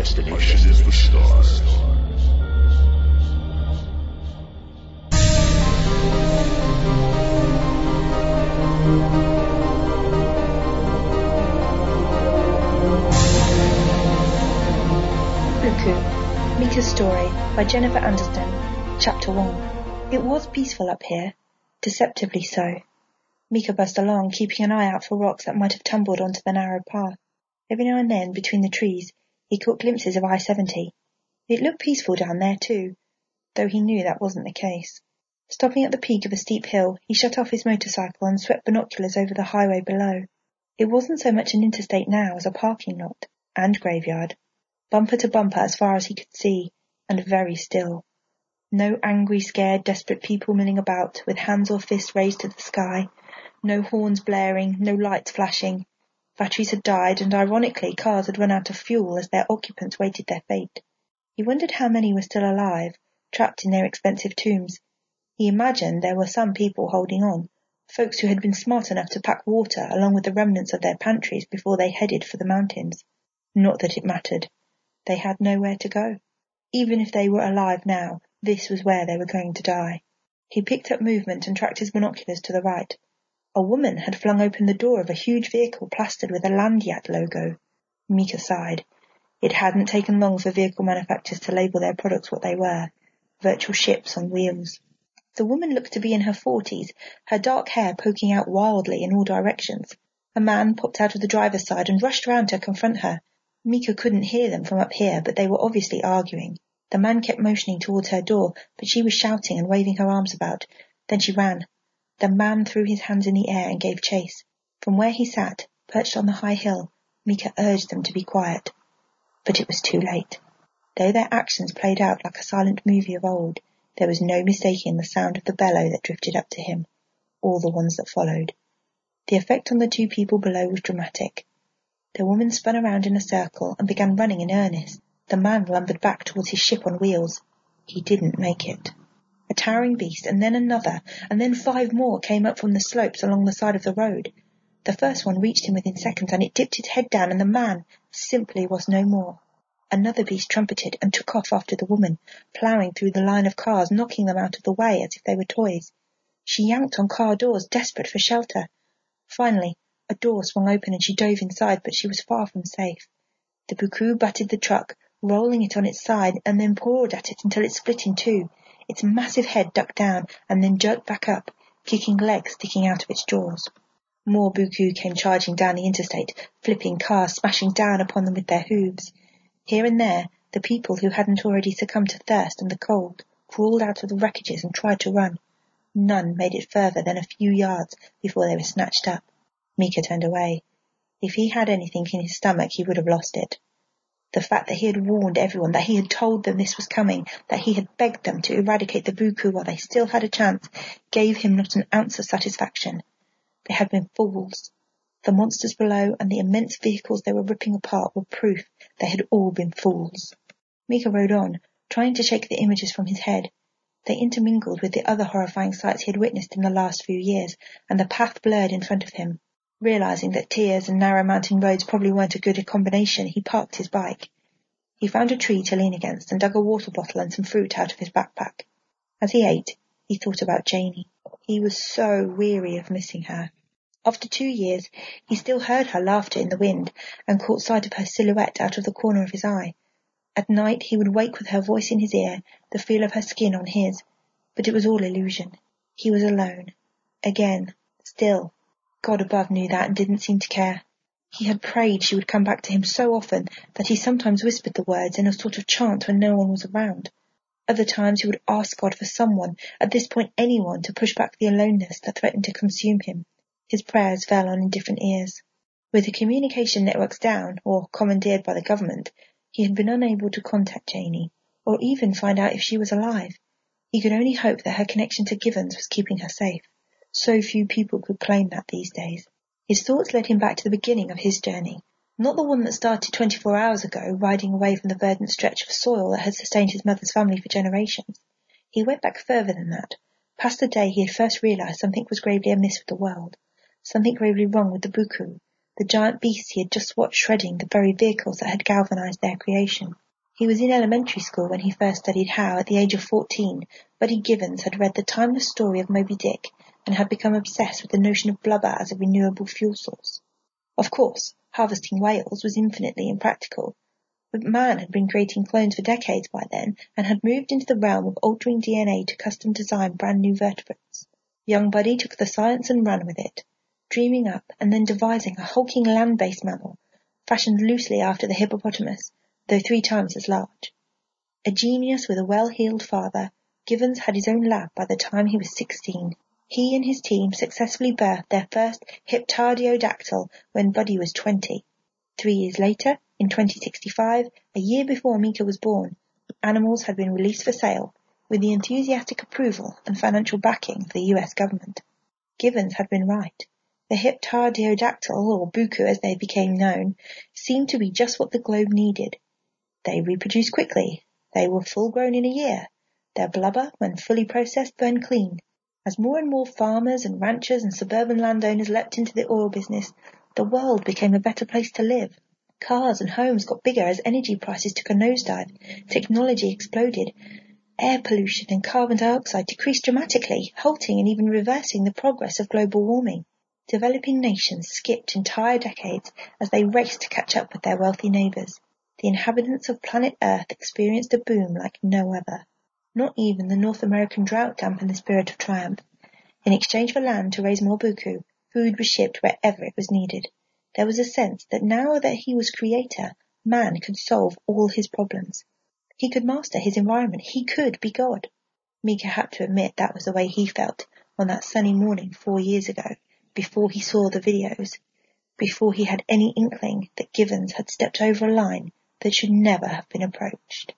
destination is the stars. Buku, Mika's Story by Jennifer Anderson, Chapter 1. It was peaceful up here, deceptively so. Mika buzzed along, keeping an eye out for rocks that might have tumbled onto the narrow path. Every now and then, between the trees, he caught glimpses of I-70. It looked peaceful down there, too, though he knew that wasn't the case. Stopping at the peak of a steep hill, he shut off his motorcycle and swept binoculars over the highway below. It wasn't so much an interstate now as a parking lot and graveyard bumper to bumper as far as he could see, and very still. No angry, scared, desperate people milling about, with hands or fists raised to the sky. No horns blaring, no lights flashing. Batteries had died, and ironically cars had run out of fuel as their occupants waited their fate. He wondered how many were still alive, trapped in their expensive tombs. He imagined there were some people holding on, folks who had been smart enough to pack water along with the remnants of their pantries before they headed for the mountains. Not that it mattered. They had nowhere to go. Even if they were alive now, this was where they were going to die. He picked up movement and tracked his binoculars to the right. A woman had flung open the door of a huge vehicle plastered with a Landiat logo. Mika sighed. It hadn't taken long for vehicle manufacturers to label their products what they were virtual ships on wheels. The woman looked to be in her forties, her dark hair poking out wildly in all directions. A man popped out of the driver's side and rushed round to confront her. Mika couldn't hear them from up here, but they were obviously arguing. The man kept motioning towards her door, but she was shouting and waving her arms about. Then she ran. The man threw his hands in the air and gave chase. From where he sat, perched on the high hill, Mika urged them to be quiet. But it was too late. Though their actions played out like a silent movie of old, there was no mistaking the sound of the bellow that drifted up to him, or the ones that followed. The effect on the two people below was dramatic. The woman spun around in a circle and began running in earnest. The man lumbered back towards his ship on wheels. He didn't make it. A towering beast, and then another, and then five more came up from the slopes along the side of the road. The first one reached him within seconds, and it dipped its head down, and the man simply was no more. Another beast trumpeted and took off after the woman, ploughing through the line of cars, knocking them out of the way as if they were toys. She yanked on car doors, desperate for shelter. Finally, a door swung open and she dove inside, but she was far from safe. The Buku butted the truck, rolling it on its side, and then pawed at it until it split in two. Its massive head ducked down and then jerked back up, kicking legs sticking out of its jaws. More Buku came charging down the interstate, flipping cars, smashing down upon them with their hooves. Here and there, the people who hadn't already succumbed to thirst and the cold crawled out of the wreckages and tried to run. None made it further than a few yards before they were snatched up. Mika turned away. If he had anything in his stomach he would have lost it. The fact that he had warned everyone, that he had told them this was coming, that he had begged them to eradicate the Buku while they still had a chance, gave him not an ounce of satisfaction. They had been fools. The monsters below and the immense vehicles they were ripping apart were proof they had all been fools. Mika rode on, trying to shake the images from his head. They intermingled with the other horrifying sights he had witnessed in the last few years, and the path blurred in front of him. Realizing that tears and narrow mountain roads probably weren't a good combination, he parked his bike. He found a tree to lean against and dug a water bottle and some fruit out of his backpack. As he ate, he thought about Janey. He was so weary of missing her. After two years, he still heard her laughter in the wind and caught sight of her silhouette out of the corner of his eye. At night he would wake with her voice in his ear, the feel of her skin on his. But it was all illusion. He was alone. Again. Still. God above knew that and didn't seem to care. He had prayed she would come back to him so often that he sometimes whispered the words in a sort of chant when no one was around. Other times he would ask God for someone, at this point anyone, to push back the aloneness that threatened to consume him. His prayers fell on indifferent ears. With the communication networks down, or commandeered by the government, he had been unable to contact Janey, or even find out if she was alive. He could only hope that her connection to Givens was keeping her safe. So few people could claim that these days. His thoughts led him back to the beginning of his journey, not the one that started twenty-four hours ago, riding away from the verdant stretch of soil that had sustained his mother's family for generations. He went back further than that, past the day he had first realized something was gravely amiss with the world, something gravely wrong with the Buku, the giant beasts he had just watched shredding the very vehicles that had galvanized their creation. He was in elementary school when he first studied how, at the age of fourteen, Buddy Givens had read the timeless story of Moby Dick and had become obsessed with the notion of blubber as a renewable fuel source. Of course, harvesting whales was infinitely impractical, but man had been creating clones for decades by then and had moved into the realm of altering DNA to custom design brand new vertebrates. Young Buddy took the science and ran with it dreaming up and then devising a hulking land-based mammal, fashioned loosely after the hippopotamus, though three times as large. A genius with a well-heeled father, Givens had his own lab by the time he was sixteen. He and his team successfully birthed their first Hyptardiodactyl when Buddy was twenty. Three years later, in 2065, a year before Mika was born, animals had been released for sale, with the enthusiastic approval and financial backing of the US government. Givens had been right. The Hyptardiodactyl, or Buku as they became known, seemed to be just what the globe needed. They reproduced quickly. They were full grown in a year. Their blubber, when fully processed, burned clean. As more and more farmers and ranchers and suburban landowners leapt into the oil business, the world became a better place to live. Cars and homes got bigger as energy prices took a nosedive, technology exploded, air pollution and carbon dioxide decreased dramatically, halting and even reversing the progress of global warming. Developing nations skipped entire decades as they raced to catch up with their wealthy neighbors. The inhabitants of planet Earth experienced a boom like no other. Not even the North American drought dampened the spirit of triumph. In exchange for land to raise more buku, food was shipped wherever it was needed. There was a sense that now that he was creator, man could solve all his problems. He could master his environment. He could be God. Mika had to admit that was the way he felt on that sunny morning four years ago before he saw the videos, before he had any inkling that Givens had stepped over a line that should never have been approached.